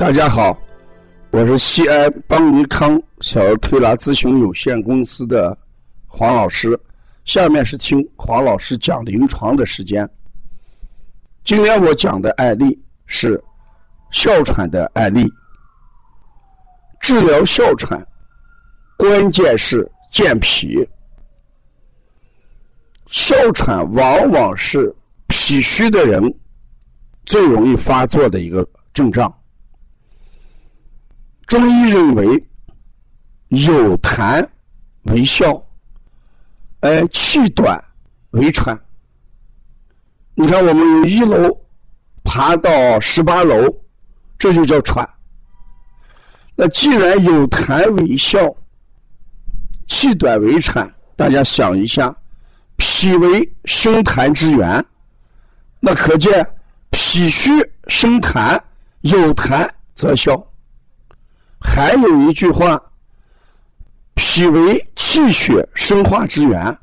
大家好，我是西安邦尼康小儿推拿咨询有限公司的黄老师。下面是听黄老师讲临床的时间。今天我讲的案例是哮喘的案例。治疗哮喘，关键是健脾。哮喘往往是脾虚的人最容易发作的一个症状。中医认为，有痰为哮，哎气短为喘。你看，我们由一楼爬到十八楼，这就叫喘。那既然有痰为哮，气短为喘，大家想一下，脾为生痰之源，那可见脾虚生痰，有痰则哮。还有一句话：“脾为气血生化之源。”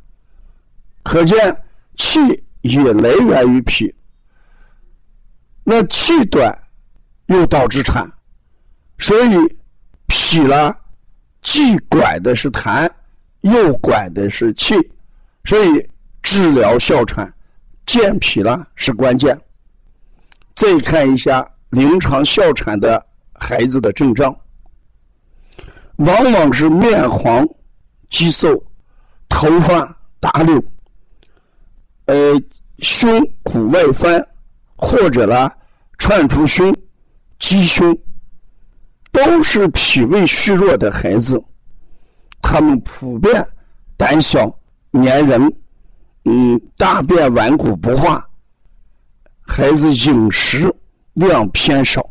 可见气也来源于脾。那气短又导致喘，所以脾呢，既管的是痰，又管的是气，所以治疗哮喘，健脾呢是关键。再看一下临床哮喘的孩子的症状。往往是面黄、肌瘦、头发打绺，呃，胸骨外翻，或者呢串出胸、鸡胸，都是脾胃虚弱的孩子。他们普遍胆小、粘人，嗯，大便顽固不化，孩子饮食量偏少。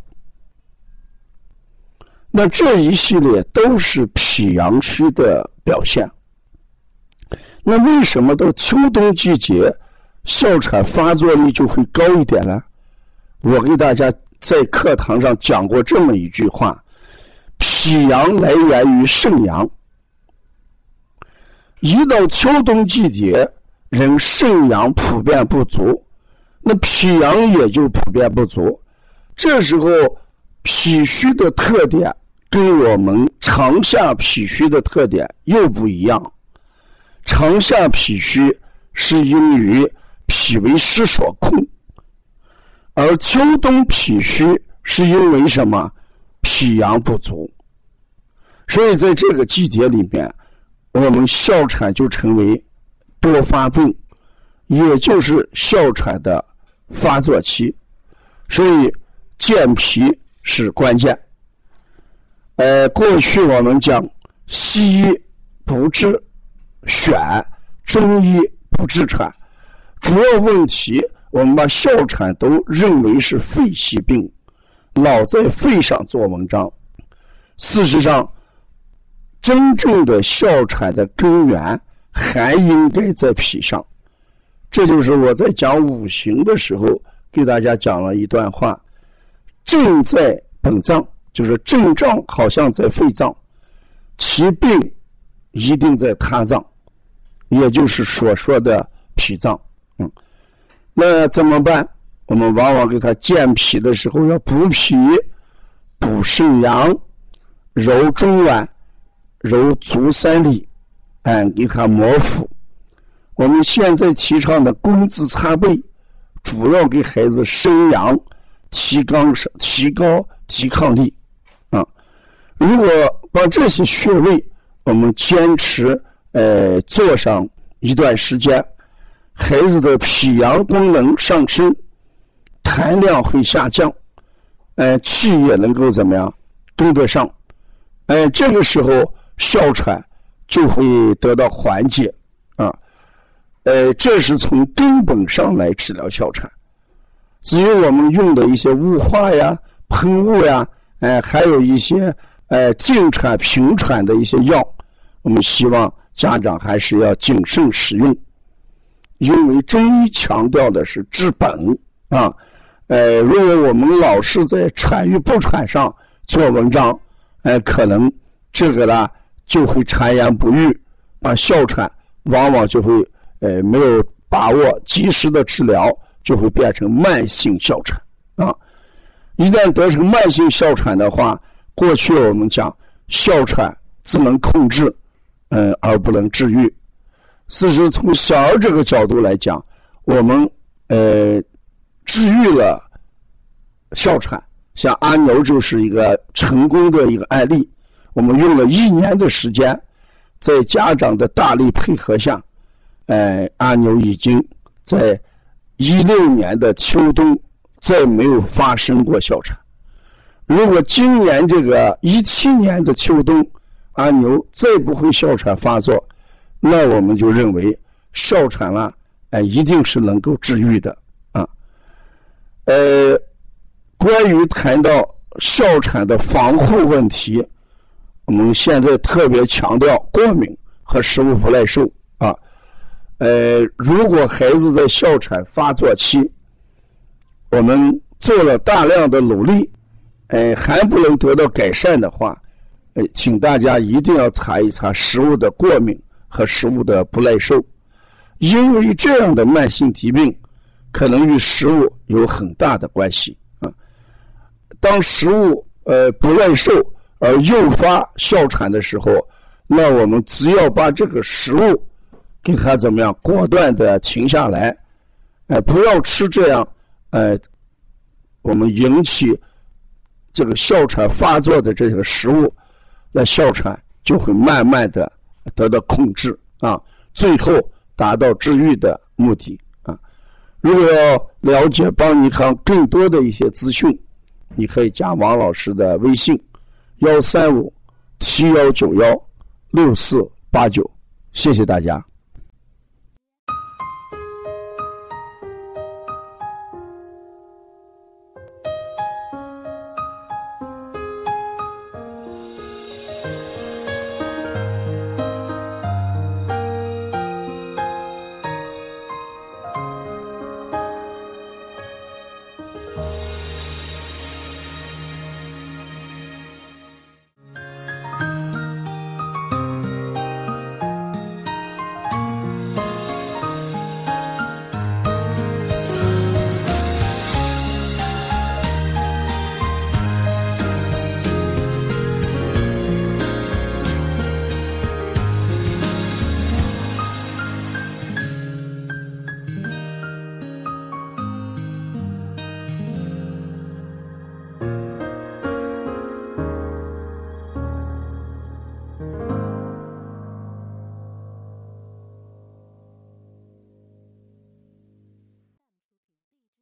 那这一系列都是脾阳虚的表现。那为什么到秋冬季节，哮喘发作率就会高一点呢？我给大家在课堂上讲过这么一句话：脾阳来源于肾阳，一到秋冬季节，人肾阳普遍不足，那脾阳也就普遍不足。这时候脾虚的特点。跟我们长夏脾虚的特点又不一样，长夏脾虚是因于脾为湿所控，而秋冬脾虚是因为什么？脾阳不足。所以在这个季节里面，我们哮喘就成为多发病，也就是哮喘的发作期，所以健脾是关键。呃，过去我们讲西医不治癣，中医不治喘，主要问题我们把哮喘都认为是肺系病，老在肺上做文章。事实上，真正的哮喘的根源还应该在脾上。这就是我在讲五行的时候给大家讲了一段话：正在本脏。就是症状好像在肺脏，其病一定在他脏，也就是所说的脾脏。嗯，那怎么办？我们往往给他健脾的时候要补脾、补肾阳、揉中脘、揉足三里，哎，给他摩腹。我们现在提倡的工字擦背，主要给孩子生阳、提肛、提高抵抗力。如果把这些穴位我们坚持呃做上一段时间，孩子的脾阳功能上升，痰量会下降，呃气也能够怎么样跟得上，呃这个时候哮喘就会得到缓解啊，呃这是从根本上来治疗哮喘。至于我们用的一些雾化呀、喷雾呀，哎还有一些。哎，静喘平喘的一些药，我们希望家长还是要谨慎使用，因为中医强调的是治本啊。呃，如果我们老是在喘与不喘上做文章，哎，可能这个呢就会谗言不愈，啊，哮喘往往就会呃没有把握及时的治疗，就会变成慢性哮喘啊。一旦得成慢性哮喘的话，过去我们讲哮喘只能控制，嗯，而不能治愈。事实从小儿这个角度来讲，我们呃治愈了哮喘，像阿牛就是一个成功的一个案例。我们用了一年的时间，在家长的大力配合下，呃，阿牛已经在一六年的秋冬再没有发生过哮喘。如果今年这个一七年的秋冬，阿牛再不会哮喘发作。那我们就认为哮喘了，哎，一定是能够治愈的啊。呃，关于谈到哮喘的防护问题，我们现在特别强调过敏和食物不耐受啊。呃，如果孩子在哮喘发作期，我们做了大量的努力，哎，还不能得到改善的话，呃，请大家一定要查一查食物的过敏。和食物的不耐受，因为这样的慢性疾病可能与食物有很大的关系啊。当食物呃不耐受而诱发哮喘的时候，那我们只要把这个食物给它怎么样果断的停下来，哎，不要吃这样呃我们引起这个哮喘发作的这个食物，那哮喘就会慢慢的。得到控制啊，最后达到治愈的目的啊。如果要了解邦尼康更多的一些资讯，你可以加王老师的微信：幺三五七幺九幺六四八九。谢谢大家。